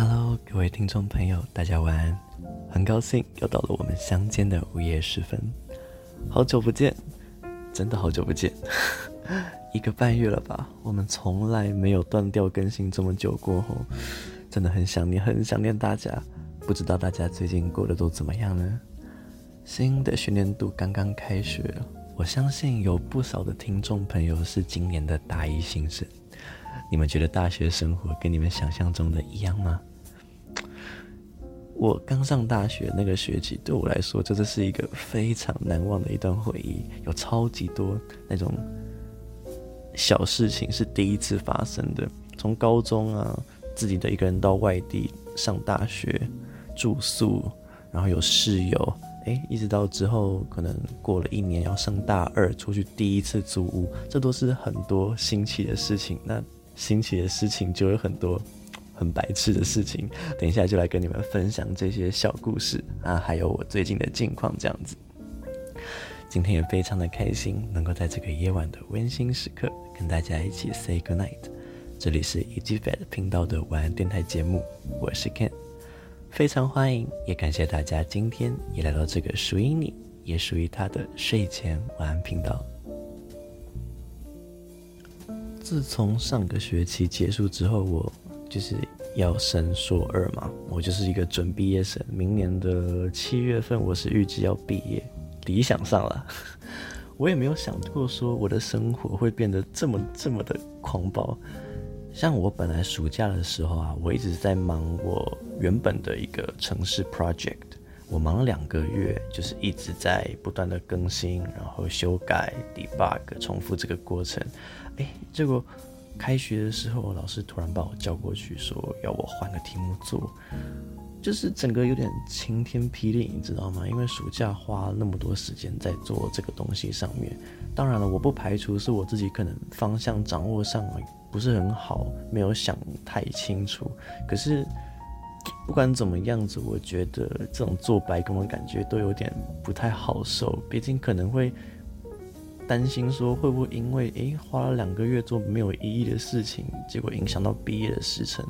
Hello，各位听众朋友，大家晚安。很高兴又到了我们相见的午夜时分，好久不见，真的好久不见，一个半月了吧？我们从来没有断掉更新这么久过后，真的很想念，很想念大家。不知道大家最近过得都怎么样呢？新的学年度刚刚开学，我相信有不少的听众朋友是今年的大一新生。你们觉得大学生活跟你们想象中的一样吗？我刚上大学那个学期，对我来说，真的是一个非常难忘的一段回忆。有超级多那种小事情是第一次发生的，从高中啊，自己的一个人到外地上大学住宿，然后有室友，诶，一直到之后可能过了一年要上大二，出去第一次租屋，这都是很多新奇的事情。那新奇的事情就有很多很白痴的事情，等一下就来跟你们分享这些小故事啊，还有我最近的近况这样子。今天也非常的开心，能够在这个夜晚的温馨时刻跟大家一起 say good night。这里是 EG Fat 频道的晚安电台节目，我是 Ken，非常欢迎，也感谢大家今天也来到这个属于你，也属于他的睡前晚安频道。自从上个学期结束之后，我就是要升硕二嘛，我就是一个准毕业生。明年的七月份，我是预计要毕业。理想上了，我也没有想过说我的生活会变得这么这么的狂暴。像我本来暑假的时候啊，我一直在忙我原本的一个城市 project，我忙了两个月，就是一直在不断的更新，然后修改、debug，重复这个过程。哎，结果开学的时候，老师突然把我叫过去，说要我换个题目做，就是整个有点晴天霹雳，你知道吗？因为暑假花那么多时间在做这个东西上面，当然了，我不排除是我自己可能方向掌握上不是很好，没有想太清楚。可是不管怎么样子，我觉得这种做白工的感觉都有点不太好受，毕竟可能会。担心说会不会因为诶花了两个月做没有意义的事情，结果影响到毕业的时程，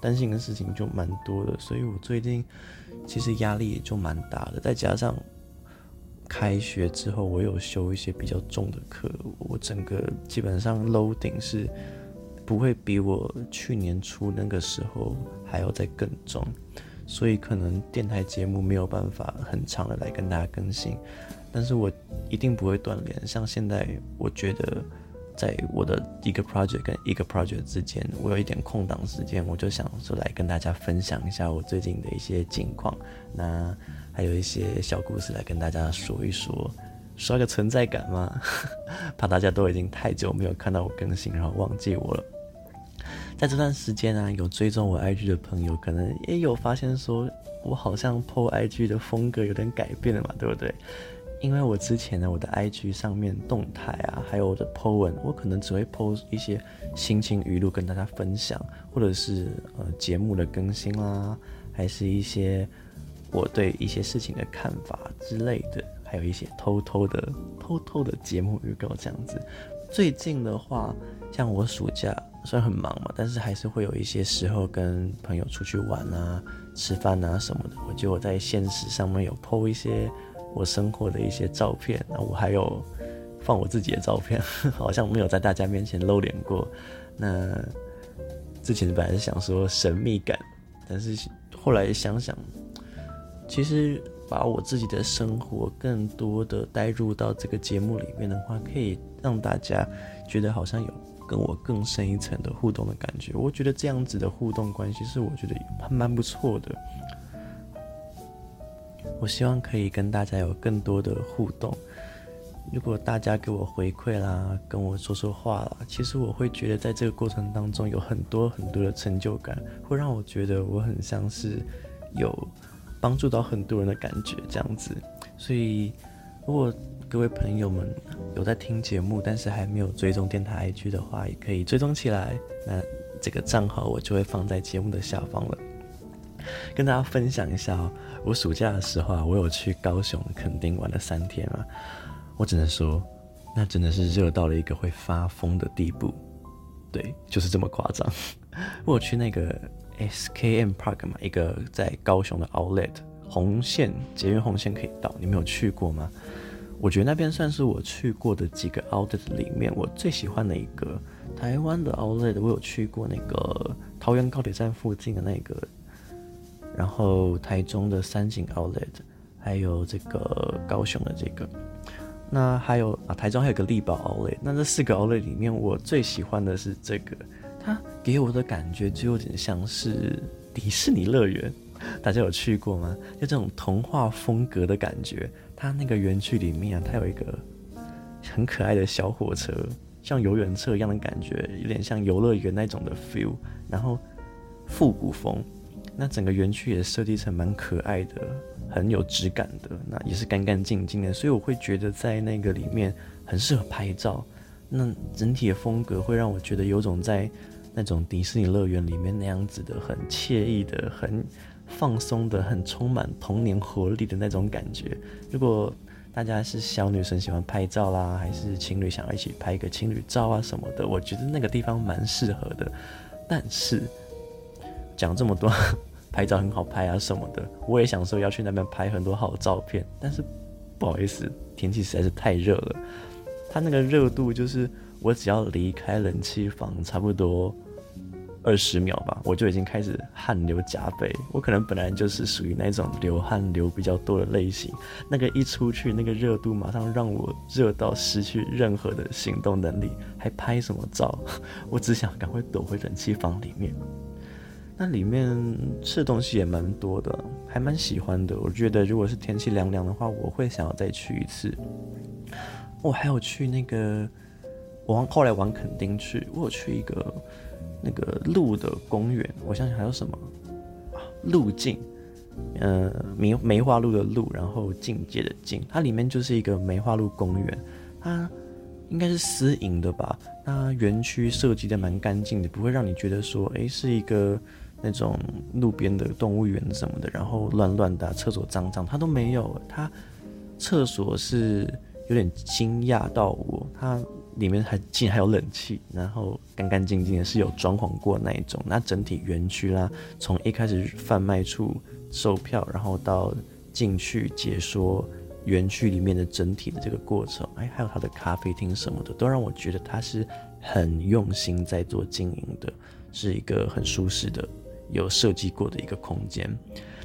担心的事情就蛮多的，所以我最近其实压力也就蛮大的。再加上开学之后，我有修一些比较重的课，我整个基本上 loading 是不会比我去年初那个时候还要再更重，所以可能电台节目没有办法很长的来跟大家更新。但是我一定不会断联。像现在，我觉得在我的一个 project 跟一个 project 之间，我有一点空档时间，我就想说来跟大家分享一下我最近的一些近况，那还有一些小故事来跟大家说一说，刷个存在感嘛，怕大家都已经太久没有看到我更新，然后忘记我了。在这段时间啊，有追踪我 IG 的朋友，可能也有发现说我好像 po IG 的风格有点改变了嘛，对不对？因为我之前呢，我的 IG 上面动态啊，还有我的 po 文，我可能只会 po 一些心情语录跟大家分享，或者是呃节目的更新啦，还是一些我对一些事情的看法之类的，还有一些偷偷的偷偷的节目预告这样子。最近的话，像我暑假虽然很忙嘛，但是还是会有一些时候跟朋友出去玩啊、吃饭啊什么的。我觉得我在现实上面有 po 一些。我生活的一些照片，那我还有放我自己的照片，好像没有在大家面前露脸过。那之前本来是想说神秘感，但是后来想想，其实把我自己的生活更多的带入到这个节目里面的话，可以让大家觉得好像有跟我更深一层的互动的感觉。我觉得这样子的互动关系是我觉得还蛮不错的。我希望可以跟大家有更多的互动。如果大家给我回馈啦，跟我说说话啦，其实我会觉得在这个过程当中有很多很多的成就感，会让我觉得我很像是有帮助到很多人的感觉这样子。所以，如果各位朋友们有在听节目，但是还没有追踪电台 IG 的话，也可以追踪起来。那这个账号我就会放在节目的下方了。跟大家分享一下哦，我暑假的时候啊，我有去高雄垦丁玩了三天啊，我只能说，那真的是热到了一个会发疯的地步，对，就是这么夸张。我去那个 SKM Park 嘛，一个在高雄的 Outlet，红线捷运红线可以到，你没有去过吗？我觉得那边算是我去过的几个 Outlet 里面我最喜欢的一个。台湾的 Outlet 我有去过那个桃园高铁站附近的那个，然后台中的三井 Outlet，还有这个高雄的这个。那还有啊，台中还有个力宝 Outlet。那这四个 Outlet 里面，我最喜欢的是这个，它给我的感觉就有点像是迪士尼乐园。大家有去过吗？就这种童话风格的感觉。它那个园区里面啊，它有一个很可爱的小火车，像游园车一样的感觉，有点像游乐园那种的 feel。然后复古风，那整个园区也设计成蛮可爱的。很有质感的，那也是干干净净的，所以我会觉得在那个里面很适合拍照。那整体的风格会让我觉得有种在那种迪士尼乐园里面那样子的很惬意的、很放松的、很充满童年活力的那种感觉。如果大家是小女生喜欢拍照啦，还是情侣想要一起拍一个情侣照啊什么的，我觉得那个地方蛮适合的。但是讲这么多。拍照很好拍啊什么的，我也想说要去那边拍很多好照片，但是不好意思，天气实在是太热了。它那个热度就是我只要离开冷气房差不多二十秒吧，我就已经开始汗流浃背。我可能本来就是属于那种流汗流比较多的类型，那个一出去那个热度马上让我热到失去任何的行动能力，还拍什么照？我只想赶快躲回冷气房里面。那里面吃的东西也蛮多的，还蛮喜欢的。我觉得如果是天气凉凉的话，我会想要再去一次。我还有去那个，我后来往垦丁去，我有去一个那个鹿的公园。我想想还有什么啊？鹿径，呃，梅梅花鹿的鹿，然后境界的境，它里面就是一个梅花鹿公园，它应该是私营的吧？那园区设计的蛮干净的，不会让你觉得说，诶、是一个。那种路边的动物园什么的，然后乱乱的，厕所脏脏，它都没有。它厕所是有点惊讶到我，它里面还竟然还有冷气，然后干干净净的，是有装潢过那一种。那整体园区啦，从一开始贩卖处售票，然后到进去解说园区里面的整体的这个过程，哎，还有它的咖啡厅什么的，都让我觉得它是很用心在做经营的，是一个很舒适的。有设计过的一个空间，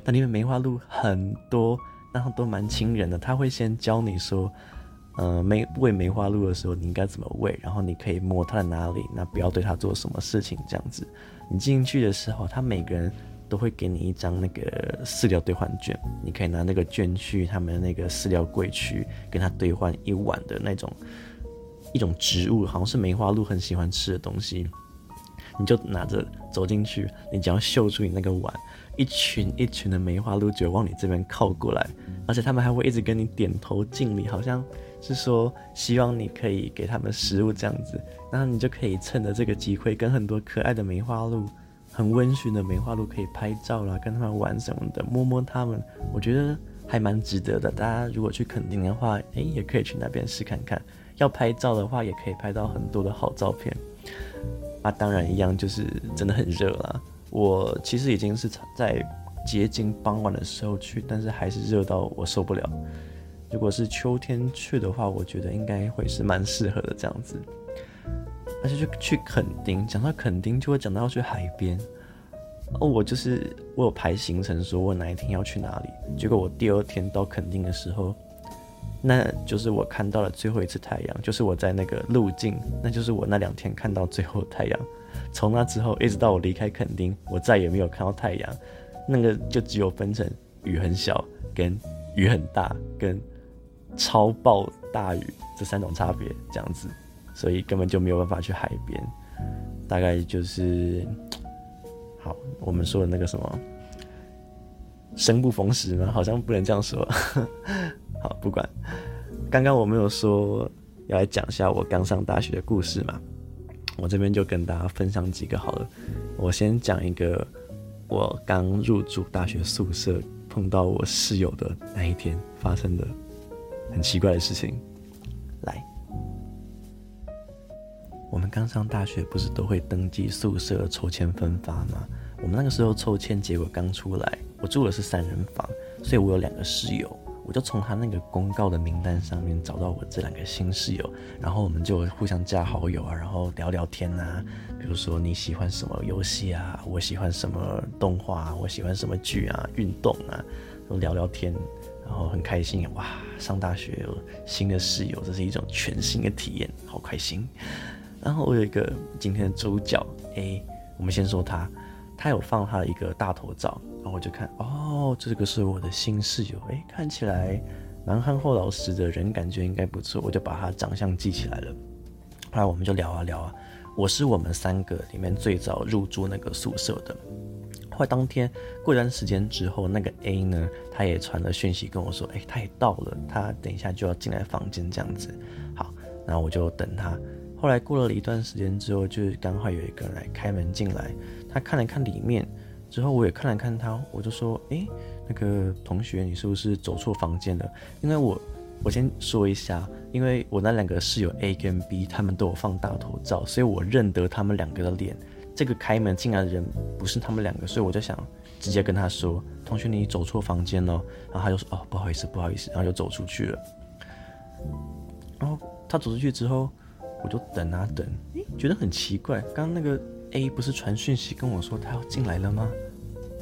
那里面梅花鹿很多，然后都蛮亲人的。他会先教你说，呃，梅喂梅花鹿的时候你应该怎么喂，然后你可以摸它的哪里，那不要对它做什么事情这样子。你进去的时候，他每个人都会给你一张那个饲料兑换券，你可以拿那个券去他们那个饲料柜去，跟他兑换一碗的那种一种植物，好像是梅花鹿很喜欢吃的东西。你就拿着走进去，你只要秀出你那个碗，一群一群的梅花鹿就往你这边靠过来，而且他们还会一直跟你点头敬礼，好像是说希望你可以给他们食物这样子，然后你就可以趁着这个机会跟很多可爱的梅花鹿、很温驯的梅花鹿可以拍照啦，跟他们玩什么的，摸摸他们，我觉得还蛮值得的。大家如果去垦丁的话，诶，也可以去那边试看看。要拍照的话，也可以拍到很多的好照片。那、当然一样，就是真的很热啦。我其实已经是在接近傍晚的时候去，但是还是热到我受不了。如果是秋天去的话，我觉得应该会是蛮适合的这样子。而且就去垦丁，讲到垦丁就会讲到要去海边。哦，我就是我有排行程，说我哪一天要去哪里。结果我第二天到垦丁的时候。那就是我看到了最后一次太阳，就是我在那个路径，那就是我那两天看到最后太阳。从那之后一直到我离开垦丁，我再也没有看到太阳。那个就只有分成雨很小、跟雨很大、跟超暴大雨这三种差别，这样子，所以根本就没有办法去海边。大概就是，好，我们说的那个什么，生不逢时嘛，好像不能这样说。不管。刚刚我没有说要来讲一下我刚上大学的故事嘛，我这边就跟大家分享几个好了。我先讲一个我刚入住大学宿舍碰到我室友的那一天发生的很奇怪的事情。来，我们刚上大学不是都会登记宿舍抽签分发吗？我们那个时候抽签结果刚出来，我住的是三人房，所以我有两个室友。我就从他那个公告的名单上面找到我这两个新室友，然后我们就互相加好友啊，然后聊聊天啊。比如说你喜欢什么游戏啊，我喜欢什么动画，我喜欢什么剧啊，运动啊，都聊聊天，然后很开心。哇，上大学有新的室友，这是一种全新的体验，好开心。然后我有一个今天的主角 A，我们先说他，他有放他的一个大头照。然后我就看哦，这个是我的新室友，哎，看起来蛮憨厚老实的人，感觉应该不错，我就把他长相记起来了。后来我们就聊啊聊啊，我是我们三个里面最早入住那个宿舍的。后来当天过一段时间之后，那个 A 呢，他也传了讯息跟我说，哎，他也到了，他等一下就要进来房间这样子。好，然后我就等他。后来过了一段时间之后，就是刚好有一个人来开门进来，他看了看里面。之后我也看了看他，我就说：“诶，那个同学，你是不是走错房间了？因为我，我先说一下，因为我那两个室友 A 跟 B，他们都有放大头照，所以我认得他们两个的脸。这个开门进来的人不是他们两个，所以我就想直接跟他说：同学，你走错房间了。然后他就说：哦，不好意思，不好意思，然后就走出去了。然后他走出去之后，我就等啊等，诶，觉得很奇怪，刚刚那个。A 不是传讯息跟我说他要进来了吗？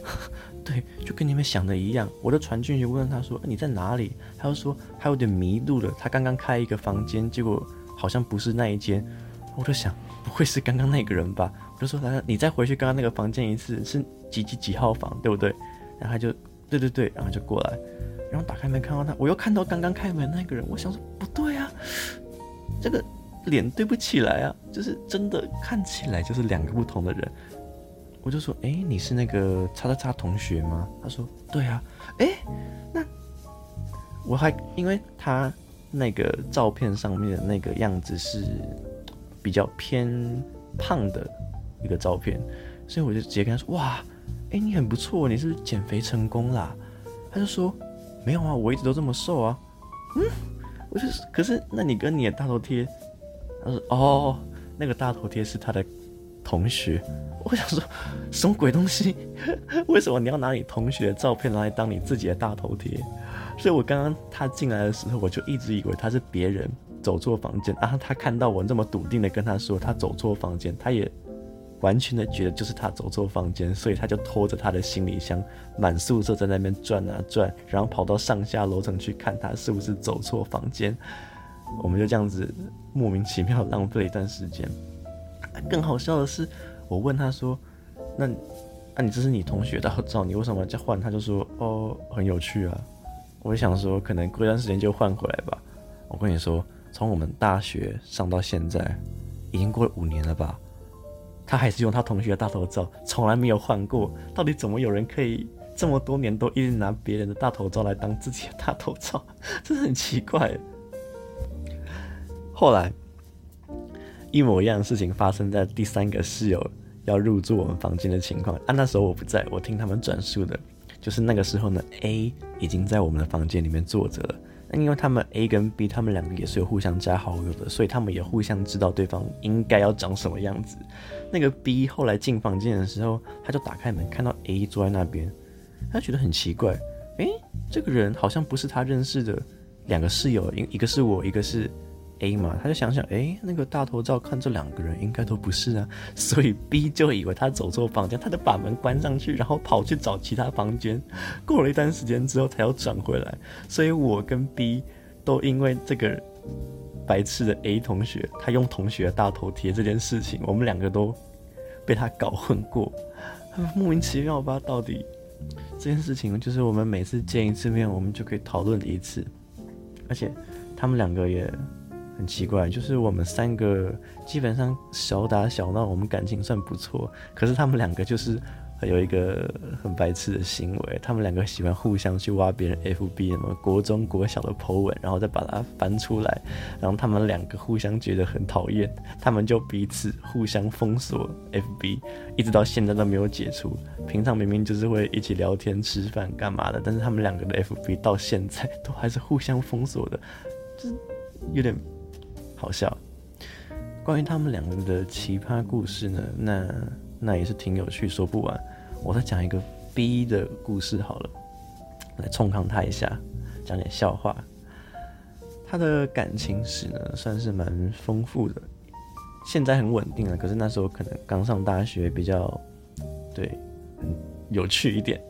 对，就跟你们想的一样。我的传讯息问他说：“你在哪里？”他就说他有点迷路了。他刚刚开一个房间，结果好像不是那一间。我就想，不会是刚刚那个人吧？我就说：“来，你再回去刚刚那个房间一次，是几几几号房，对不对？”然后他就对对对，然后就过来，然后打开门看到他，我又看到刚刚开门那个人。我想说不对啊，这个。脸对不起来啊，就是真的看起来就是两个不同的人。我就说，哎，你是那个叉叉叉同学吗？他说，对啊。哎，那我还因为他那个照片上面的那个样子是比较偏胖的一个照片，所以我就直接跟他说，哇，哎，你很不错，你是不是减肥成功啦？他就说，没有啊，我一直都这么瘦啊。嗯，我就可是那你跟你的大头贴。他说：“哦，那个大头贴是他的同学。”我想说，什么鬼东西？为什么你要拿你同学的照片来当你自己的大头贴？所以我刚刚他进来的时候，我就一直以为他是别人走错房间啊。他看到我这么笃定的跟他说他走错房间，他也完全的觉得就是他走错房间，所以他就拖着他的行李箱满宿舍在那边转啊转，然后跑到上下楼层去看他是不是走错房间。我们就这样子莫名其妙浪费了一段时间。更好笑的是，我问他说：“那，那、你这是你同学的大头照，你为什么要再换？”他就说：“哦，很有趣啊。”我想说，可能过一段时间就换回来吧。我跟你说，从我们大学上到现在，已经过了五年了吧？他还是用他同学的大头照，从来没有换过。到底怎么有人可以这么多年都一直拿别人的大头照来当自己的大头照？真的很奇怪。后来，一模一样的事情发生在第三个室友要入住我们房间的情况。啊，那时候我不在，我听他们转述的，就是那个时候呢，A 已经在我们的房间里面坐着了。那因为他们 A 跟 B 他们两个也是有互相加好友的，所以他们也互相知道对方应该要长什么样子。那个 B 后来进房间的时候，他就打开门看到 A 坐在那边，他觉得很奇怪，诶，这个人好像不是他认识的两个室友，一一个是我，一个是。A 嘛，他就想想，哎、那个大头照看这两个人应该都不是啊，所以 B 就以为他走错房间，他就把门关上去，然后跑去找其他房间。过了一段时间之后，才要转回来。所以我跟 B 都因为这个白痴的 A 同学，他用同学的大头贴这件事情，我们两个都被他搞混过，莫名其妙吧？到底这件事情，就是我们每次见一次面，我们就可以讨论一次，而且他们两个也。很奇怪，就是我们三个基本上小打小闹，我们感情算不错。可是他们两个就是有一个很白痴的行为，他们两个喜欢互相去挖别人 FB 什么国中国小的 po 文，然后再把它翻出来，然后他们两个互相觉得很讨厌，他们就彼此互相封锁 FB，一直到现在都没有解除。平常明明就是会一起聊天、吃饭干嘛的，但是他们两个的 FB 到现在都还是互相封锁的，就有点。好笑，关于他们两个的奇葩故事呢，那那也是挺有趣，说不完。我再讲一个 B 的故事好了，来冲康他一下，讲点笑话。他的感情史呢，算是蛮丰富的，现在很稳定了。可是那时候可能刚上大学，比较对，很有趣一点。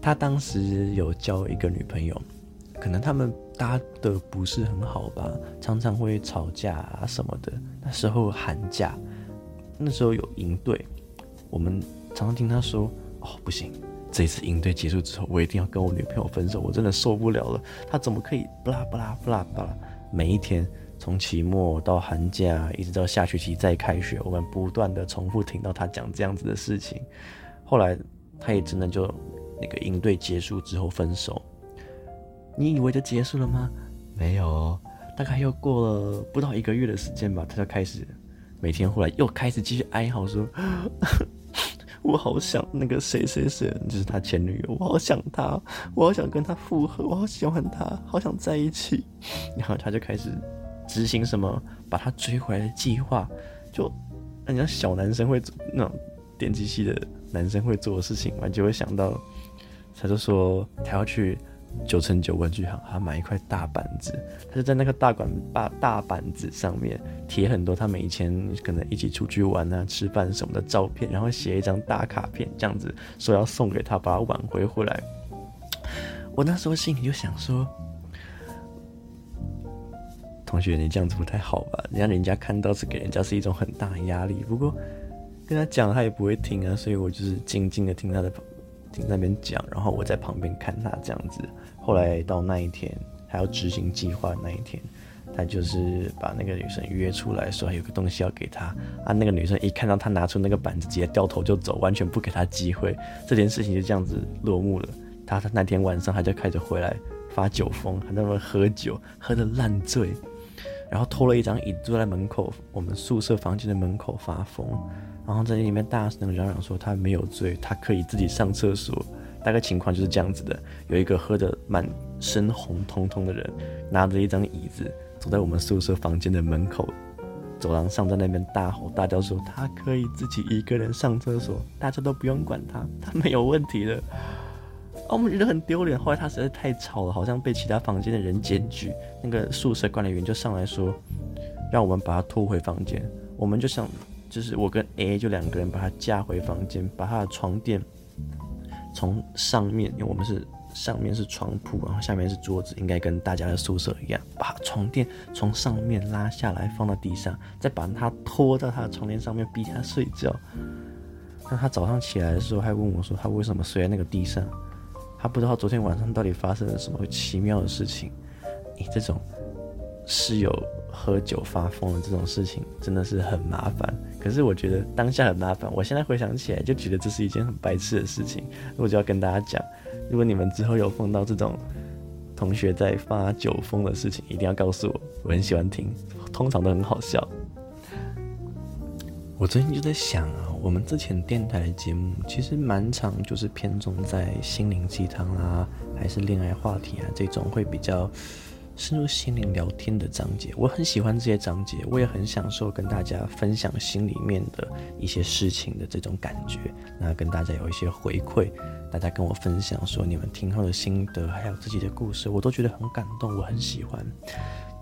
他当时有交一个女朋友，可能他们搭的不是很好吧，常常会吵架啊什么的。那时候寒假，那时候有营队，我们常常听他说：“哦，不行。”这次营队结束之后，我一定要跟我女朋友分手，我真的受不了了。他怎么可以不啦不啦不啦不啦？每一天从期末到寒假，一直到下学期再开学，我们不断的重复听到他讲这样子的事情。后来他也真的就那个营队结束之后分手。你以为就结束了吗？没有，大概又过了不到一个月的时间吧，他就开始每天后来又开始继续哀嚎说。我好想那个谁谁谁，就是他前女友。我好想他，我好想跟他复合，我好喜欢他，好想在一起。然后他就开始执行什么把他追回来的计划，就人家小男生会做那种电机系的男生会做的事情嘛，就会想到，他就说他要去。九成九玩具行，他买一块大板子，他就在那个大管大大板子上面贴很多他们以前可能一起出去玩啊、吃饭什么的照片，然后写一张大卡片，这样子说要送给他，把他挽回回来。我那时候心里就想说，同学，你这样子不太好吧？让人家看到是给人家是一种很大的压力。不过跟他讲，他也不会听啊，所以我就是静静的听他的。听那边讲，然后我在旁边看他这样子。后来到那一天，还要执行计划那一天，他就是把那个女生约出来，说还有个东西要给他。啊，那个女生一看到他拿出那个板子，直接掉头就走，完全不给他机会。这件事情就这样子落幕了。他那天晚上他就开始回来发酒疯，还在那边喝酒，喝得烂醉，然后拖了一张椅子坐在门口，我们宿舍房间的门口发疯。然后在里面大声嚷嚷说他没有醉，他可以自己上厕所。大概情况就是这样子的：有一个喝得满身红彤彤的人，拿着一张椅子走在我们宿舍房间的门口走廊上，在那边大吼大叫说他可以自己一个人上厕所，大家都不用管他，他没有问题的。啊，我们觉得很丢脸。后来他实在太吵了，好像被其他房间的人检举，那个宿舍管理员就上来说，让我们把他拖回房间。我们就想。就是我跟 A 就两个人把他架回房间，把他的床垫从上面，因为我们是上面是床铺，然后下面是桌子，应该跟大家的宿舍一样，把床垫从上面拉下来放到地上，再把他拖到他的床垫上面逼他睡觉。那他早上起来的时候还问我说，他为什么睡在那个地上？他不知道昨天晚上到底发生了什么奇妙的事情。你这种室友。喝酒发疯的这种事情真的是很麻烦，可是我觉得当下很麻烦。我现在回想起来就觉得这是一件很白痴的事情。我就要跟大家讲，如果你们之后有碰到这种同学在发酒疯的事情，一定要告诉我，我很喜欢听，通常都很好笑。我最近就在想啊，我们之前电台节目其实蛮常，就是偏重在心灵鸡汤啊，还是恋爱话题啊这种会比较。深入心灵聊天的章节，我很喜欢这些章节，我也很享受跟大家分享心里面的一些事情的这种感觉。那跟大家有一些回馈，大家跟我分享说你们听后的心得，还有自己的故事，我都觉得很感动，我很喜欢。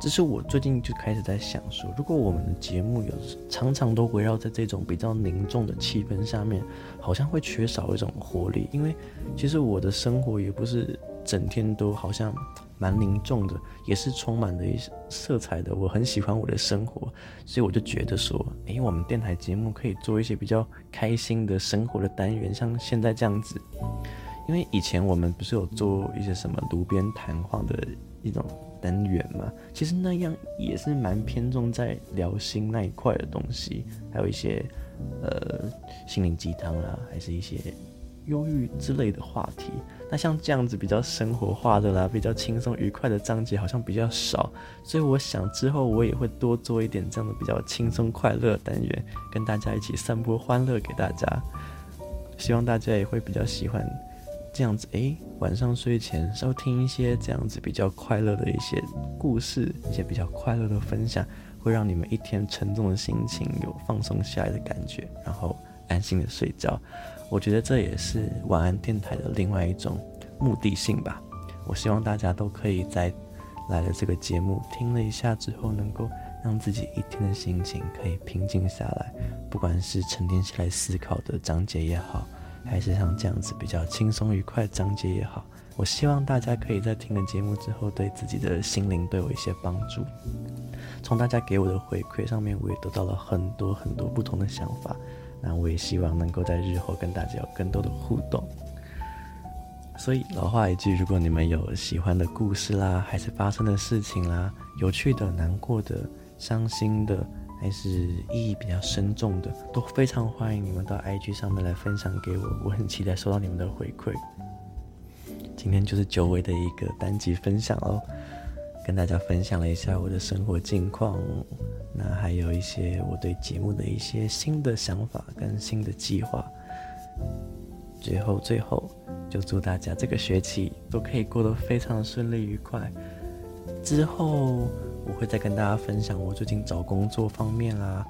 只是我最近就开始在想说，如果我们的节目有常常都围绕在这种比较凝重的气氛下面，好像会缺少一种活力。因为其实我的生活也不是整天都好像。蛮凝重的，也是充满了一些色彩的。我很喜欢我的生活，所以我就觉得说，诶、我们电台节目可以做一些比较开心的生活的单元，像现在这样子。因为以前我们不是有做一些什么炉边谈话的一种单元嘛，其实那样也是蛮偏重在聊心那一块的东西，还有一些呃心灵鸡汤啊，还是一些。忧郁之类的话题，那像这样子比较生活化的啦，比较轻松愉快的章节好像比较少，所以我想之后我也会多做一点这样的比较轻松快乐的单元，跟大家一起散播欢乐给大家。希望大家也会比较喜欢这样子，诶、晚上睡前收听一些这样子比较快乐的一些故事，一些比较快乐的分享，会让你们一天沉重的心情有放松下来的感觉，然后安心的睡觉。我觉得这也是晚安电台的另外一种目的性吧。我希望大家都可以在来了这个节目听了一下之后，能够让自己一天的心情可以平静下来，不管是沉淀起来思考的章节也好，还是像这样子比较轻松愉快的章节也好，我希望大家可以在听了节目之后，对自己的心灵都有一些帮助。从大家给我的回馈上面，我也得到了很多很多不同的想法。那我也希望能够在日后跟大家有更多的互动。所以老话一句，如果你们有喜欢的故事啦，还是发生的事情啦，有趣的、难过的、伤心的，还是意义比较深重的，都非常欢迎你们到 IG 上面来分享给我。我很期待收到你们的回馈。今天就是久违的一个单集分享哦，跟大家分享了一下我的生活近况，那还有一些我对节目的一些新的想法跟新的计划。最后，最后。就祝大家这个学期都可以过得非常顺利愉快。之后我会再跟大家分享我最近找工作方面啊，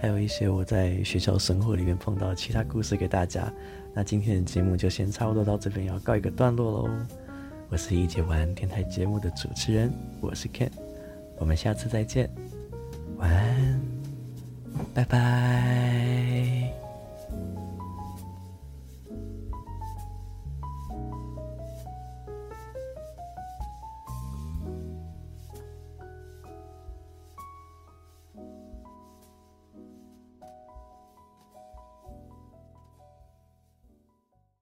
还有一些我在学校生活里面碰到的其他故事给大家。那今天的节目就先差不多到这边，要告一个段落喽。我是一节玩电台节目的主持人，我是 Ken，我们下次再见，晚安，拜拜。